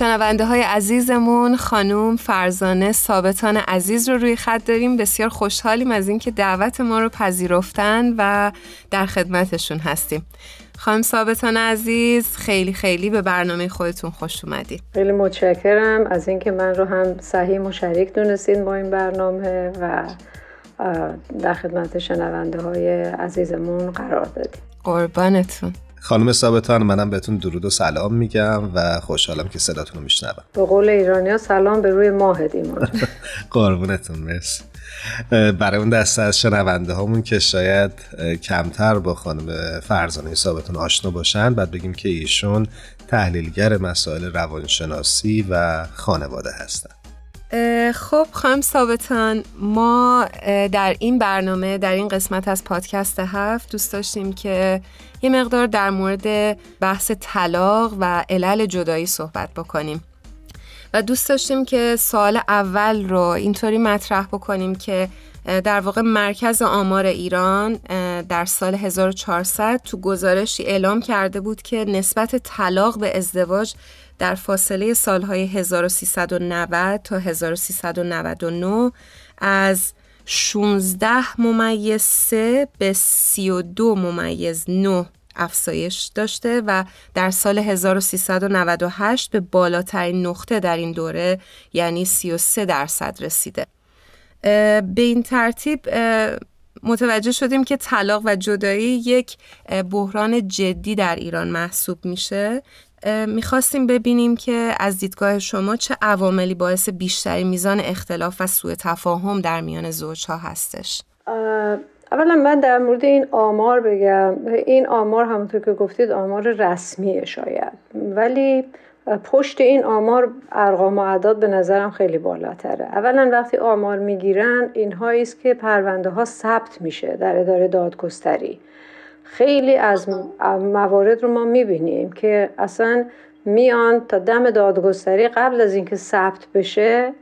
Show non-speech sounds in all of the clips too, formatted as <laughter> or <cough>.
شنونده های عزیزمون خانوم فرزانه ثابتان عزیز رو روی خط داریم. بسیار خوشحالیم از اینکه دعوت ما رو پذیرفتن و در خدمتشون هستیم. خانم ثابتان عزیز خیلی خیلی به برنامه خودتون خوش اومدید. خیلی متشکرم از اینکه من رو هم صحیح و شریک دونستید با این برنامه و در خدمت شنونده های عزیزمون قرار دادیم قربانتون. خانم ثابتان منم بهتون درود و سلام میگم و خوشحالم که صداتون رو میشنوم. به قول ایرانیا سلام به روی ماه ایمان <laughs> قربونتون مرسی. برای اون دسته از شنونده هامون که شاید کمتر با خانم فرزانه ثابتان آشنا باشن بعد بگیم که ایشون تحلیلگر مسائل روانشناسی و خانواده هستن. خب خانم ثابتان ما در این برنامه در این قسمت از پادکست هفت دوست داشتیم که یه مقدار در مورد بحث طلاق و علل جدایی صحبت بکنیم. و دوست داشتیم که سال اول رو اینطوری مطرح بکنیم که در واقع مرکز آمار ایران در سال 1400 تو گزارشی اعلام کرده بود که نسبت طلاق به ازدواج در فاصله سالهای 1390 تا 1399 از 16 ممیز 3 به 32 ممیز 9 افزایش داشته و در سال 1398 به بالاترین نقطه در این دوره یعنی 33 درصد رسیده. به این ترتیب متوجه شدیم که طلاق و جدایی یک بحران جدی در ایران محسوب میشه. می‌خواستیم ببینیم که از دیدگاه شما چه عواملی باعث بیشتری میزان اختلاف و سوء تفاهم در میان زوجها هستش؟ اولا من در مورد این آمار بگم. این آمار همونطور که گفتید آمار رسمیه شاید. ولی پشت این آمار ارقام و اعداد به نظرم خیلی بالاتره. اولا وقتی آمار می‌گیرن اینها است که پرونده ها ثبت میشه در اداره دادگستری. خیلی از موارد رو ما می‌بینیم که اصلا میان تا دم دادگستری قبل از اینکه ثبت بشه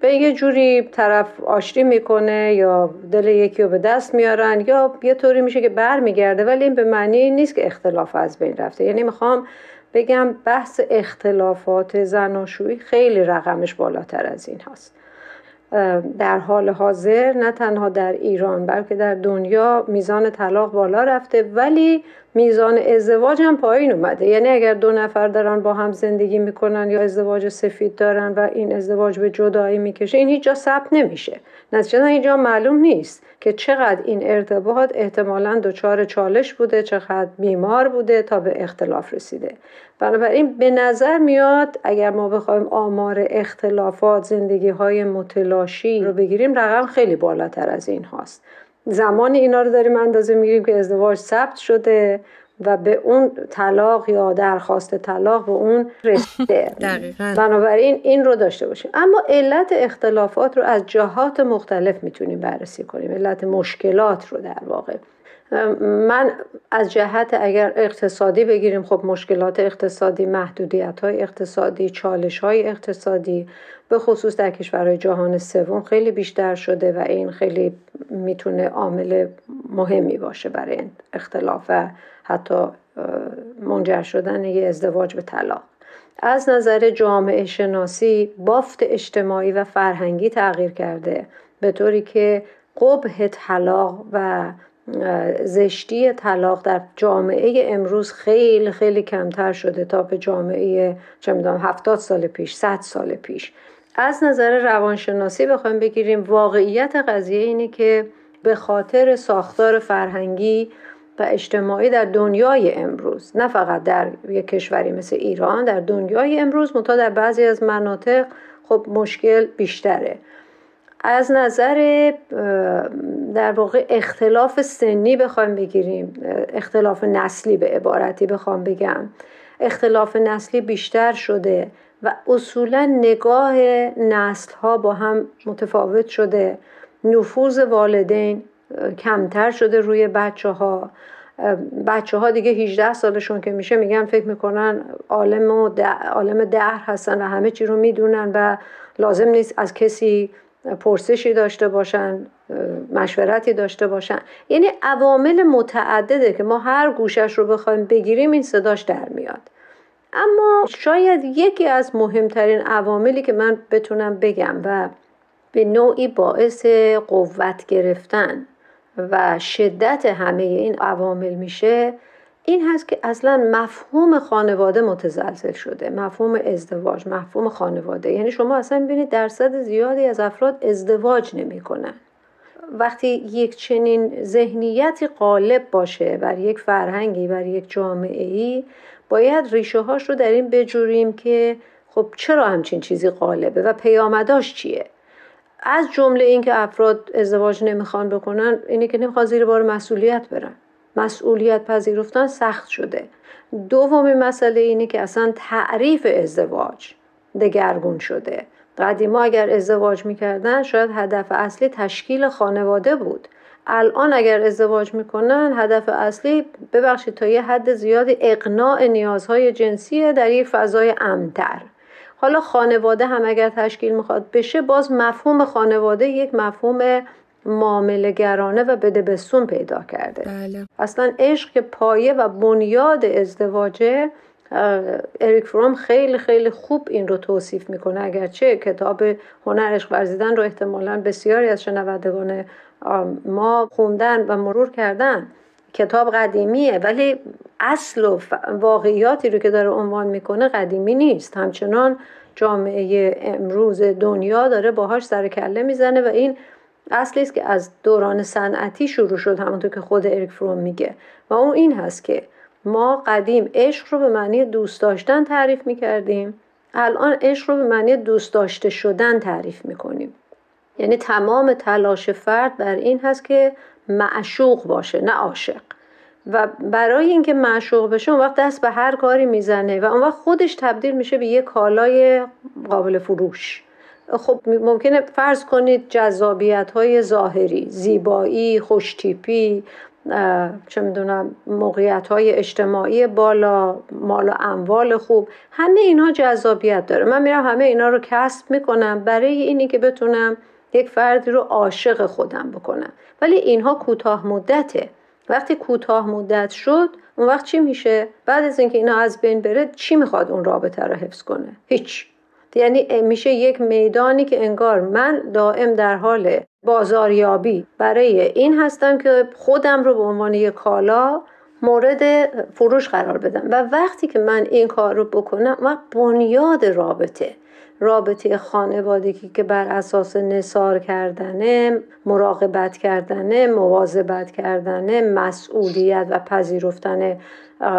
به یه جوری طرف آشتی می‌کنه یا دل یکی رو به دست میارن یا یه طوری میشه که برمیگرده ولی این به معنی نیست که اختلاف از بین رفته. یعنی می‌خوام بگم بحث اختلافات زناشویی خیلی رقمش بالاتر از این هست. در حال حاضر نه تنها در ایران بلکه در دنیا میزان طلاق بالا رفته. ولی میزان ازدواج هم پایین اومده. یعنی اگر دو نفر دارن با هم زندگی می‌کنن یا ازدواج سفید دارن و این ازدواج به جدایی می‌کشه این هیچ جا ثبت نمیشه. نتیجه اینجا معلوم نیست که چقدر این ارتباط احتمالا دچار چالش بوده چقدر بیمار بوده تا به اختلاف رسیده. بنابراین به نظر میاد اگر ما بخوایم آمار اختلافات زندگی های متلاشی رو بگیریم رقم خیلی بالاتر از این هاست. زمان اینا رو داریم اندازه می‌گیریم که ازدواج ثبت شده و به اون طلاق یا درخواست طلاق به اون رسیده. <laughs> بنابراین این رو داشته باشیم. اما علت اختلافات رو از جهات مختلف می‌تونیم بررسی کنیم. علت مشکلات رو در واقع. من از جهت اگر اقتصادی بگیریم خب مشکلات اقتصادی محدودیت های اقتصادی چالش های اقتصادی به خصوص در کشورهای جهان سوم خیلی بیشتر شده و این خیلی می‌تونه عامل مهمی باشه برای اختلاف و حتی منجر شدن یه ازدواج به طلاق. از نظر جامعه شناسی بافت اجتماعی و فرهنگی تغییر کرده به طوری که قبه طلاق و زشتی طلاق در جامعه امروز خیلی خیلی کمتر شده تا به جامعه چه می‌دونم هفتاد سال پیش صد سال پیش. از نظر روانشناسی بخوایم بگیریم واقعیت قضیه اینه که به خاطر ساختار فرهنگی و اجتماعی در دنیای امروز نه فقط در یک کشوری مثل ایران در دنیای امروز منتها در بعضی از مناطق خب مشکل بیشتره. از نظر در واقع اختلاف سنی بخوایم بگیریم اختلاف نسلی به عبارتی بخوام بگم. اختلاف نسلی بیشتر شده و اصولا نگاه نسل ها با هم متفاوت شده. نفوذ والدین کمتر شده روی بچه ها بچه ها دیگه 18 سالشون که میشه میگن فکر می‌کنن عالم و عالم در هستن و همه چی رو می‌دونن و لازم نیست از کسی پرسشی داشته باشن مشورتی داشته باشن. یعنی عوامل متعدده که ما هر گوشش رو بخوایم بگیریم این صداش در میاد. اما شاید یکی از مهمترین عواملی که من بتونم بگم و به نوعی باعث قوت گرفتن و شدت همه این عوامل میشه این هست که اصلا مفهوم خانواده متزلزل شده مفهوم ازدواج مفهوم خانواده. یعنی شما اصلا ببینید درصد زیادی از افراد ازدواج نمی‌کنن. وقتی یک چنین ذهنیتی غالب باشه بر یک فرهنگی بر یک جامعه ای باید ریشه هاش رو در این بجوریم که خب چرا همچین چیزی غالبه و پیامداش چیه؟ از جمله اینکه افراد ازدواج نمی‌خوان بکنن اینه که نمی‌خوان زیر بار مسئولیت برن. مسئولیت پذیرفتن سخت شده. دومین مسئله اینه که اصلا تعریف ازدواج دگرگون شده. قدیما اگر ازدواج می‌کردن شاید هدف اصلی تشکیل خانواده بود. الان اگر ازدواج می‌کنن هدف اصلی ببخشید تا یه حد زیادی اقناع نیازهای جنسیه در یک فضای امتر حالا خانواده هم اگر تشکیل می‌خواد بشه باز مفهوم خانواده یک مفهوم معامله گرانه و بده بسون پیدا کرده. بله. اصلا عشق که پایه و بنیاد ازدواجه اریک فروم خیلی خیلی خوب این رو توصیف می‌کنه. اگرچه کتاب هنر عشق ورزیدن رو احتمالا بسیاری از شنوندگان ما خوندن و مرور کردن. کتاب قدیمیه ولی اصل و واقعیاتی رو که داره عنوان می‌کنه قدیمی نیست. همچنان جامعه امروز دنیا داره باهاش سر کله می‌زنه و این اصلی است که از دوران صنعتی شروع شد همونطور که خود اریک فروم میگه. و اون این هست که ما قدیم عشق رو به معنی دوست داشتن تعریف می‌کردیم. الان عشق رو به معنی دوست داشته شدن تعریف می‌کنیم. یعنی تمام تلاش فرد بر این هست که معشوق باشه نه عاشق. و برای اینکه معشوق بشه اون وقت دست به هر کاری می‌زنه و اون وقت خودش تبدیل میشه به یه کالای قابل فروش. خب ممکنه فرض کنید جذابیت های ظاهری زیبایی خوشتیپی چه می‌دونم موقعیت های اجتماعی بالا مال و اموال خوب همه اینها جذابیت داره. من میرم همه اینا رو کسب می‌کنم برای اینی که بتونم یک فردی رو عاشق خودم بکنم. ولی اینها کوتاه مدته. وقتی کوتاه مدت شد اون وقت چی میشه؟ بعد از اینکه اینا از بین بره چی می‌خواد اون رابطه رو حفظ کنه؟ هیچ. یعنی میشه یک میدانی که انگار من دائم در حال بازاریابی برای این هستم که خودم رو به عنوان یک کالا مورد فروش قرار بدم. و وقتی که من این کار رو بکنم و بنیاد رابطه. رابطه خانوادگی که بر اساس نصار کردنه مراقبت کردنه مواظبت کردنه مسئولیت و پذیرفتن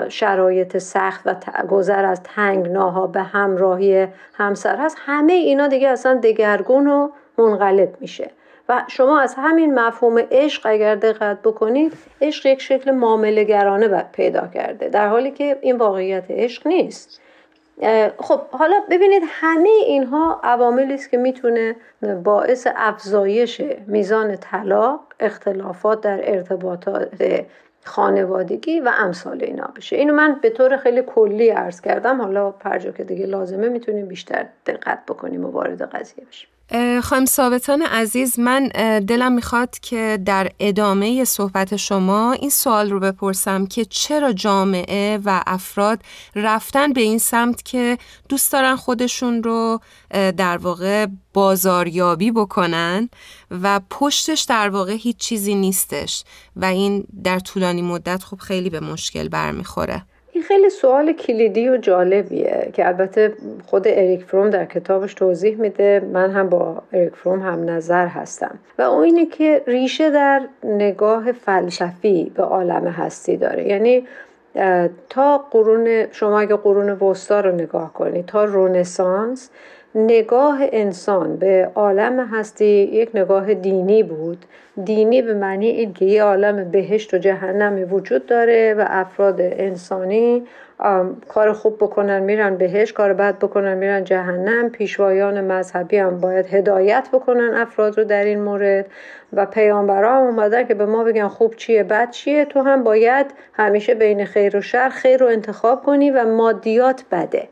شرایط سخت و گذر از تنگناها به همراهی همسر هست. همه اینا دیگه اصلا دگرگون و منقلب میشه. و شما از همین مفهوم عشق اگر دقت بکنید عشق یک شکل معامله گرانه پیدا کرده در حالی که این واقعیت عشق نیست. خب حالا ببینید همه اینها عواملی است که می‌تونه باعث افزایش میزان طلاق اختلافات در ارتباطات خانوادگی و امثال اینا بشه. اینو من به طور خیلی کلی عرض کردم. حالا پرجا که دیگه لازمه می‌تونیم بیشتر دقت بکنیم و وارد قضیه بشیم. خانم ثابتان عزیز من دلم می‌خواد که در ادامه صحبت شما این سوال رو بپرسم که چرا جامعه و افراد رفتن به این سمت که دوست دارن خودشون رو در واقع بازاریابی بکنن و پشتش در واقع هیچ چیزی نیستش و این در طولانی مدت خب خیلی به مشکل برمیخوره. این خیلی سوال کلیدی و جالبیه که البته خود اریک فروم در کتابش توضیح میده. من هم با اریک فروم هم نظر هستم. و اون اینه که ریشه در نگاه فلسفی به عالم هستی داره. یعنی تا قرون شما اگه قرون وسطا رو نگاه کنید تا رونسانس نگاه انسان به عالم هستی یک نگاه دینی بود. دینی به معنی این که یه عالم بهشت و جهنمی وجود داره و افراد انسانی کار خوب بکنن میرن بهش کار بد بکنن میرن جهنم. پیشوایان مذهبی هم باید هدایت بکنن افراد رو در این مورد. و پیامبرا هم اومدن که به ما بگن خوب چیه بد چیه. تو هم باید همیشه بین خیر و شر خیر رو انتخاب کنی و مادیات بده.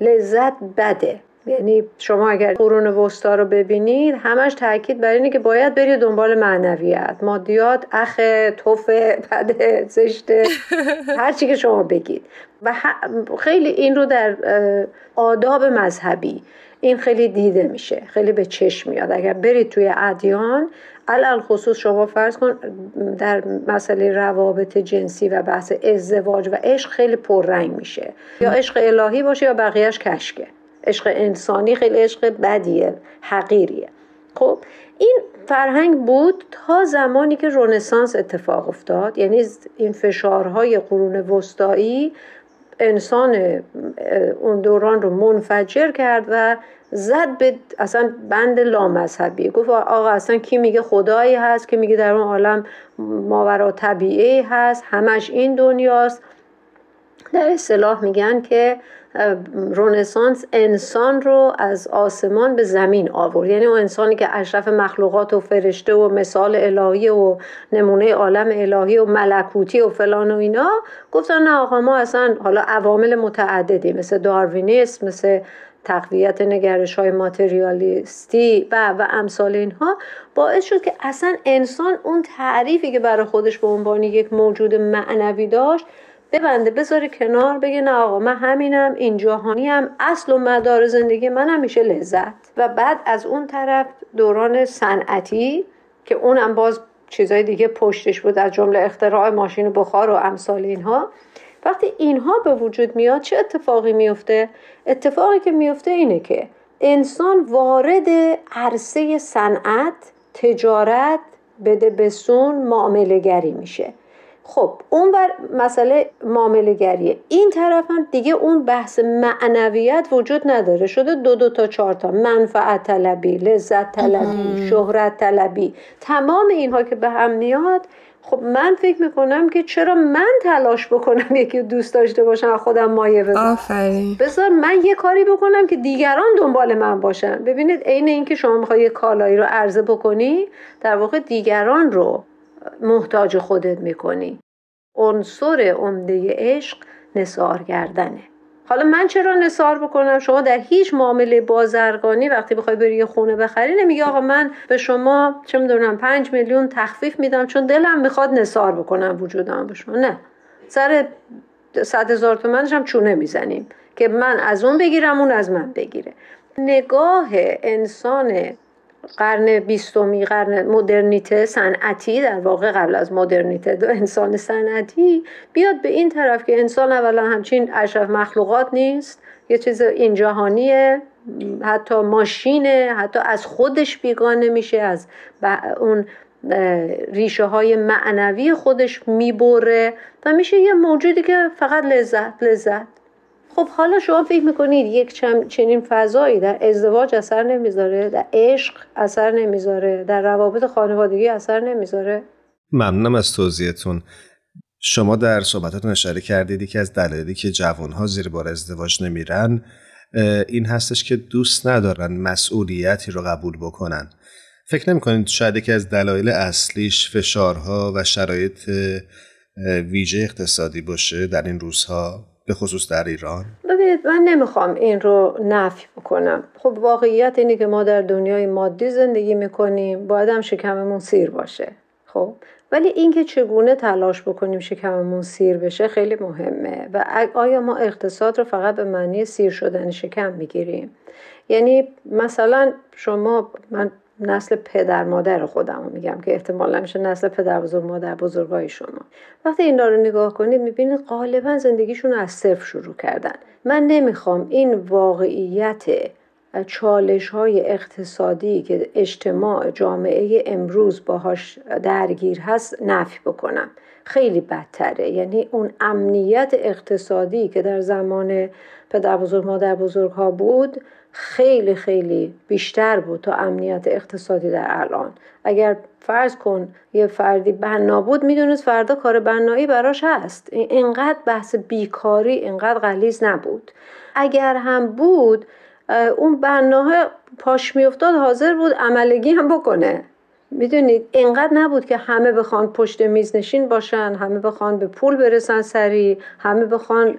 لذت بده. یعنی شما اگر قرون وسطا رو ببینید همش تاکید بر اینه که باید بری دنبال معنویت. مادیات اخ توف بده زشته <laughs> هر چی که شما بگید. و خیلی این رو در آداب مذهبی این خیلی دیده میشه. خیلی به چشم میاد. اگر برید توی ادیان علل خصوص شما فرض کن در مسئله روابط جنسی و بحث ازدواج و عشق خیلی پررنگ میشه. یا عشق الهی باشه یا بقیهش کشکه. عشق انسانی خیلی عشق بدیه حقیریه. خب این فرهنگ بود تا زمانی که رونسانس اتفاق افتاد. یعنی این فشارهای قرون وسطایی انسان اون دوران رو منفجر کرد و زد به اصلا بند لامذهبی. گفت آقا اصلا کی میگه خدایی هست کی میگه در اون عالم ماورا طبیعی هست همش این دنیاست. در اصطلاح میگن که رونسانس انسان رو از آسمان به زمین آورد. یعنی اون انسانی که اشرف مخلوقات و فرشته و مثال الهی و نمونه عالم الهی و ملکوتی و فلان و اینا گفتن نه آقا ما اصلا حالا عوامل متعددی مثل داروینیسم مثل تقویت نگرش های ماتریالیستی و و امثال اینها. باعث شد که اصلا انسان اون تعریفی که برای خودش به عنوان یک موجود معنوی داشت ببنده بذاره کنار بگه نه آقا من همینم این جهانی هم اصل و مدار زندگی من میشه لذت. و بعد از اون طرف دوران صنعتی که اونم باز چیزای دیگه پشتش بود از جمله اختراع ماشین بخار و امثال اینها. وقتی اینها به وجود میاد چه اتفاقی میفته؟ اتفاقی که میفته اینه که انسان وارد عرصه صنعت تجارت بده بسون معامله گری میشه. خب اون بر مسئله معاملگریه این طرف هم دیگه اون بحث معنویت وجود نداره. شده دو دو تا چهار تا. منفعت طلبی لذت طلبی شهرت طلبی. تمام اینها که به هم میاد خب من فکر می‌کنم که چرا من تلاش بکنم یکی دوست داشته باشم خودم مایه بذارم؟ بذار من یه کاری بکنم که دیگران دنبال من باشن. ببینید عین اینکه شما می‌خوای یه کالایی رو عرضه بکنی در واقع دیگران رو محتاج خودت می‌کنی. عنصر عمده عشق نصار کردنه. حالا من چرا نصار بکنم؟ شما در هیچ معامله بازرگانی وقتی بخوای بری یه خونه بخری نمیگی آقا من به شما چه می‌دونم پنج میلیون تخفیف میدم چون دلم می‌خواد نصار بکنم وجودم به شما. نه. سر صد هزار تومنش هم چونه می‌زنیم که من از اون بگیرم اون از من بگیره. نگاه انسان قرن بیستمی قرن مدرنیته صنعتی در واقع قبل از مدرنیته دو انسان صنعتی بیاد به این طرف که انسان اولا همچین اشرف مخلوقات نیست یه چیز این جهانیه حتی ماشینه حتی از خودش بیگانه میشه از اون ریشه های معنوی خودش می‌بره و میشه یه موجودی که فقط لذت لذت. خب حالا شما فکر می‌کنید یک چنین فضایی در ازدواج اثر نمی‌ذاره؟ در عشق اثر نمی‌ذاره؟ در روابط خانوادگی اثر نمی‌ذاره؟ ممنونم از توضیحتون. شما در صحبتاتون اشاره کردید که از دلایلی که جوانها زیر بار ازدواج نمیرن این هستش که دوست ندارن مسئولیتی رو قبول بکنن. فکر نمی کنید شاید یکی از دلایل اصلیش فشارها و شرایط ویژه اقتصادی باشه در این روزها؟ به خصوص در ایران؟ ببینید من نمی‌خوام این رو نفی بکنم. خب واقعیت اینه که ما در دنیای مادی زندگی می‌کنیم باید هم شکممون سیر باشه. خب ولی اینکه چگونه تلاش بکنیم شکممون سیر بشه خیلی مهمه. و آیا ما اقتصاد رو فقط به معنی سیر شدن شکم می‌گیریم؟ یعنی مثلا شما من نسل پدر مادر خودم میگم که احتمال میشه نسل پدر بزرگ مادر بزرگای شما. وقتی اینا رو نگاه کنید می‌بینید غالبا زندگیشون از صفر شروع کردن. من نمی‌خوام این واقعیت چالش های اقتصادی که اجتماع جامعه امروز باهاش درگیر هست نفی بکنم. خیلی بدتره. یعنی اون امنیت اقتصادی که در زمان پدر بزرگ مادر بزرگ ها بود خیلی خیلی بیشتر بود تا امنیت اقتصادی در الان. اگر فرض کن یه فردی بنا بود می‌دونست فردا کار بنایی براش هست. اینقدر بحث بیکاری اینقدر غلیز نبود. اگر هم بود اون بناه پاش میافتاد حاضر بود عملگی هم بکنه. می‌دونید اینقدر نبود که همه بخوان پشت میز نشین باشن همه بخوان به پول برسن سری همه بخوان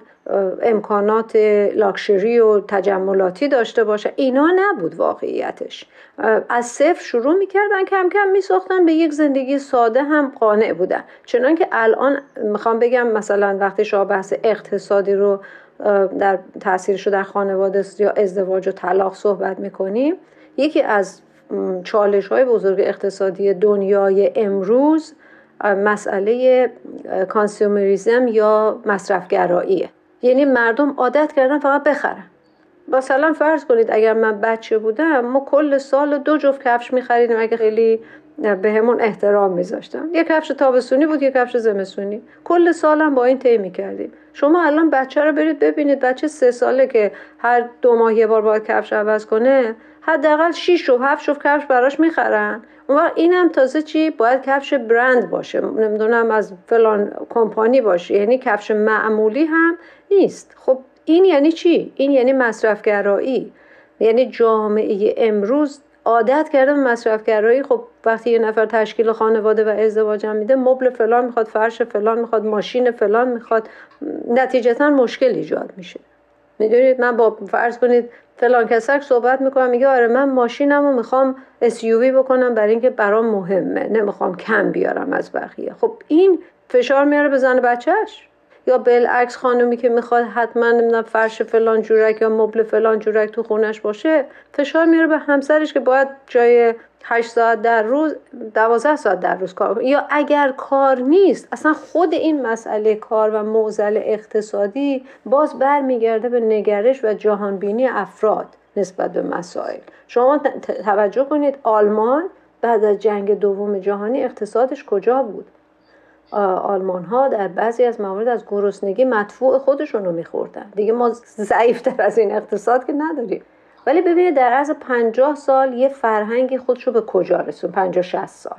امکانات لاکشری و تجملاتی داشته باشه. اینا نبود واقعیتش. از صفر شروع می‌کردن کم کم میساختن به یک زندگی ساده هم قانع بودن. چنان که الان می‌خوام بگم مثلا وقتی شما بحث اقتصادی رو در تاثیرش در خانواده یا ازدواج و طلاق صحبت می‌کنیم یکی از چالش های بزرگ اقتصادی دنیای امروز مسئله کانسیومریزم یا مصرفگراییه. یعنی مردم عادت کردن فقط بخرن. مثلا فرض کنید اگر من بچه بودم ما کل سال دو جفت کفش میخریدیم. اگه خیلی به همون احترام میذاشتم یه کفش تابستونی بود یه کفش زمستونی. کل سالم با این طی می‌کردیم. شما الان بچه رو برید ببینید. بچه سه ساله که هر دو ماه یه بار باید کفش عوض کنه. حداقل 6 و 7 شوف کفش براش می‌خرن. اون وقت اینم تازه چی؟ باید کفش برند باشه. نمی‌دونم از فلان کمپانی باشه. یعنی کفش معمولی هم نیست. خب این یعنی چی؟ این یعنی مصرفگرایی. یعنی جامعه امروز عادت کرده مصرفگرایی. خب وقتی یه نفر تشکیل خانواده و ازدواج هم میده مبل فلان می‌خواد فرش فلان می‌خواد ماشین فلان می‌خواد. نتیجتا مشکل ایجاد میشه. می‌دونید؟ من با فرض کنید فلان کسک صحبت می‌کنم میگه آره من ماشینم رو می‌خوام SUV بکنم برای اینکه برام مهمه نمی‌خوام کم بیارم از بقیه. خب این فشار میاره به زن بچهش یا بالعکس خانومی که می‌خواد حتما نمی‌دونم فرش فلان جورک یا مبل فلان جورک تو خونش باشه فشار میاره به همسرش که باید جای 8 ساعت در روز 12 ساعت در روز کار یا اگر کار نیست اصلا خود این مسئله کار و موزل اقتصادی باز برمیگرده به نگرش و جهانبینی افراد نسبت به مسائل. شما توجه کنید آلمان بعد از جنگ دوم جهانی اقتصادش کجا بود؟ آلمان ها در بعضی از موارد از گرسنگی مدفوع خودشون رو میخوردن. دیگه ما ضعیفتر از این اقتصاد که نداریم. ولی ببینید در عرض پنجاه سال یه فرهنگی خودش رو به کجا رسون؟ پنجاه شست سال.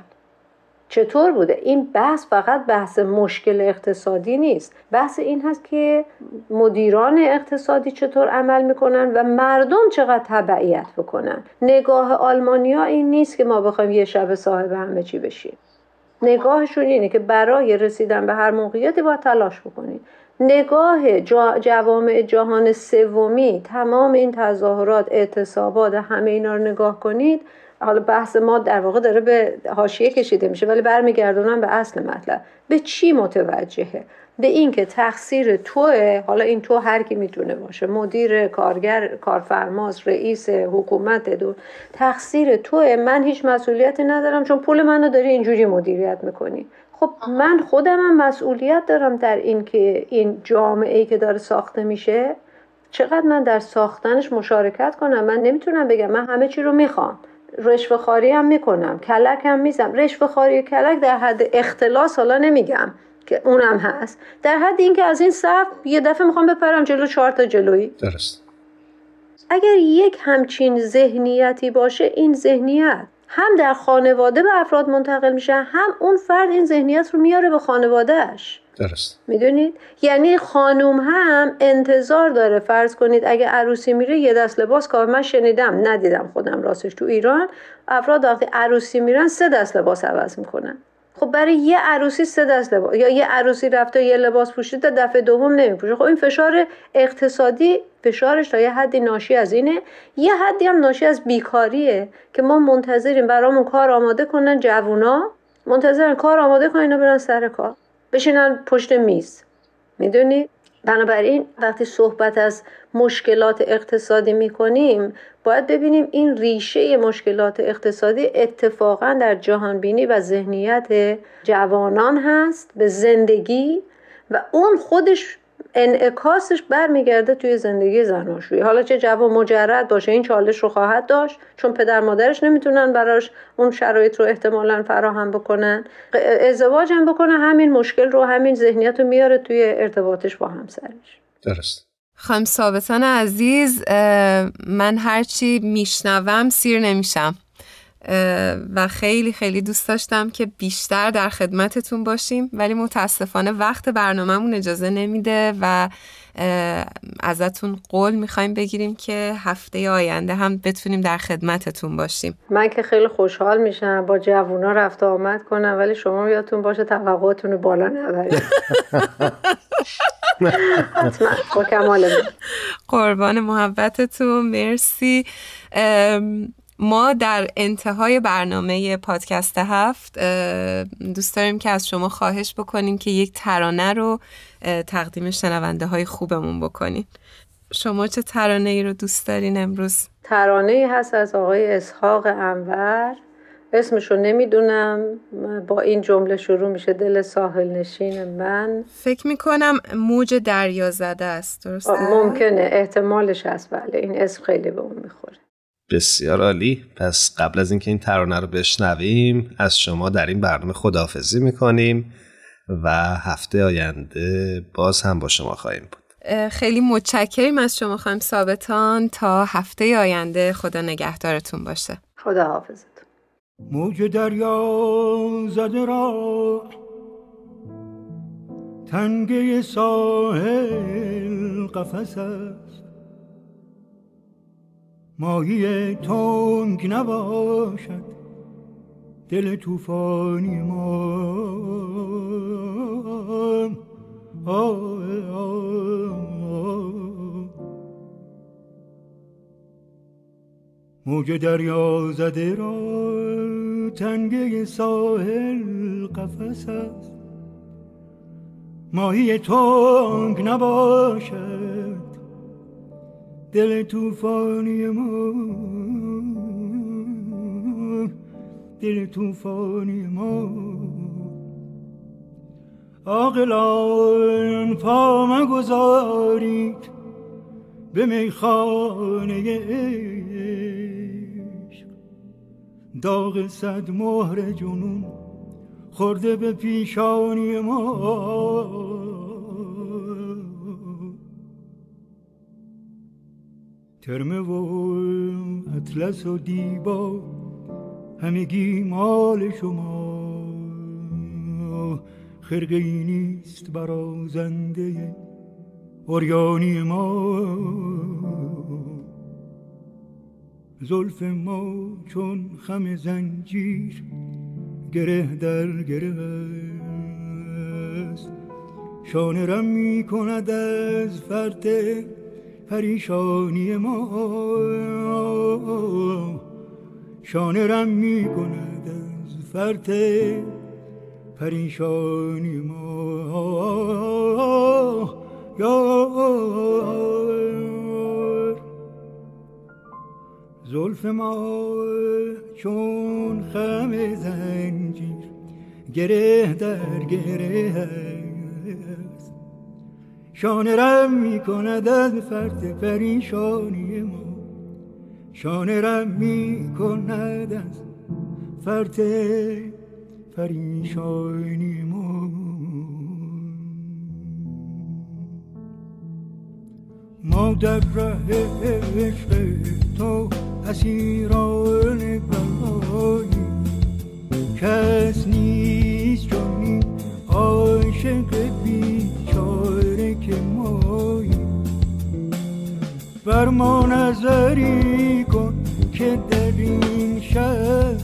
چطور بوده؟ این بحث فقط بحث مشکل اقتصادی نیست. بحث این هست که مدیران اقتصادی چطور عمل می‌کنن و مردم چقدر تبعیت بکنن. نگاه آلمانیا این نیست که ما بخوایم یه شب صاحب همه چی بشیم. نگاهشون اینه که برای رسیدن به هر موقعیتی باید تلاش بکنید. نگاه جوامع جهان سومی تمام این تظاهرات اعتصابات همه اینا رو نگاه کنید حالا بحث ما در واقع داره به حاشیه کشیده میشه ولی برمیگردونم به اصل مطلب. به چی متوجهه؟ به اینکه تقصیر توه حالا این تو هر کی می‌تونه باشه مدیر کارگر کارفرماز رئیس حکومت دو. تقصیر توه من هیچ مسئولیتی ندارم چون پول منو داری اینجوری مدیریت می‌کنی. خب من خودم هم مسئولیت دارم در این که این جامعه ای که داره ساخته میشه چقدر من در ساختنش مشارکت کنم؟ من نمی‌تونم بگم من همه چی رو می‌خوام. رشوه خاری هم می‌کنم کلک هم میزم رشوه خاری کلک در حد اختلاس حالا نمیگم که اونم هست. در حد اینکه از این صف یه دفعه می‌خوام بپرم جلو چهار تا جلویی. درست. اگر یک همچین ذهنیتی باشه این ذهنیت هم در خانواده به افراد منتقل میشه هم اون فرد این ذهنیت رو میاره به خانوادهش درست. می‌دونید؟ یعنی خانوم هم انتظار داره فرض کنید اگه عروسی میره یه دست لباس کار من شنیدم ندیدم خودم راستش تو ایران. افراد وقتی عروسی میرن سه دست لباس عوض می‌کنن. خب برای یه عروسی سه دست لباس یا یه عروسی رفته یه لباس پوشیده دفعه دوم نمیپوشه. خب این فشار اقتصادی فشارش تا یه حدی ناشی از اینه. یه حدی هم ناشی از بیکاریه که ما منتظریم برامون کار آماده کنن جوونا. منتظرن کار آماده کنن اینا برن سر کار. بشینن پشت میز. می‌دونی؟ بنابراین وقتی صحبت از مشکلات اقتصادی می‌کنیم باید ببینیم این ریشه مشکلات اقتصادی اتفاقا در جهانبینی و ذهنیت جوانان هست به زندگی و اون خودش انعکاسش برمیگرده توی زندگی زناشویی. حالا چه جوان مجرد باشه این چالش رو خواهد داشت چون پدر مادرش نمی‌تونن براش اون شرایط رو احتمالا فراهم بکنن. ازدواج هم بکنه همین مشکل رو همین ذهنیت رو میاره توی ارتباطش با همسرش. درست خانم ثابتان عزیز من هرچی میشنوم سیر نمیشم. و خیلی خیلی دوست داشتم که بیشتر در خدمتتون باشیم ولی متاسفانه وقت برنامهمون اجازه نمیده و ازتون قول می‌خوایم بگیریم که هفته آینده هم بتونیم در خدمتتون باشیم. من که خیلی خوشحال میشم با جوونا رفت آمد کنم ولی شما یادتون باشه توقعاتون رو بالا نبرید حتما با کمال قربان محبتتون مرسی. ما در انتهای برنامه پادکست هفت دوست داریم که از شما خواهش بکنیم که یک ترانه رو تقدیم شنونده های خوبمون بکنین. شما چه ترانه ای رو دوست دارین امروز؟ ترانه ای هست از آقای اسحاق انور. اسمشو نمی‌دونم. با این جمله شروع میشه. دل ساحل نشین من. فکر می‌کنم موج دریا زده است درسته؟ ممکنه. احتمالش هست. بله این اسم خیلی به اون می‌خوره. بسیار عالی. پس قبل از اینکه این ترانه رو بشنویم از شما در این برنامه خداحافظی می‌کنیم و هفته آینده باز هم با شما خواهیم بود. خیلی متشکریم از شما خواهیم ثابتان. تا هفته آینده خدا نگهدارتون باشه. خدا حافظتون موج دریا زده را تنگه ساحل قفس است. ماهی تنگ نباشد. دل توفانی ما. موج دریا زده را تنگه ساحل قفس است. ماهی تنگ نباشد. دل توفانی ما. دل توفانی ما. آقلان پا مگذارید به میخانه عشق. داغ صد مهر جنون خورده به پیشانی ما. ترمه و اطلس و دیبا همگی مال شما. خرقه ای نیست برازنده اوریانی ما. زلف ما چون خم زنجیر گره در گره است. شانه رم می کند از فرد پریشانی ما. شانه رم می کند از فرد پریشانی ما. زلف ما چون خم زنجیر گره در گره شانه رم می کند از فرد پریشانی ما. شانه رم می کند از فرد پریشانی ما. ما در ره عشق تو اسیران بلایی کس نیست بر ما نظری کن که در این شهر.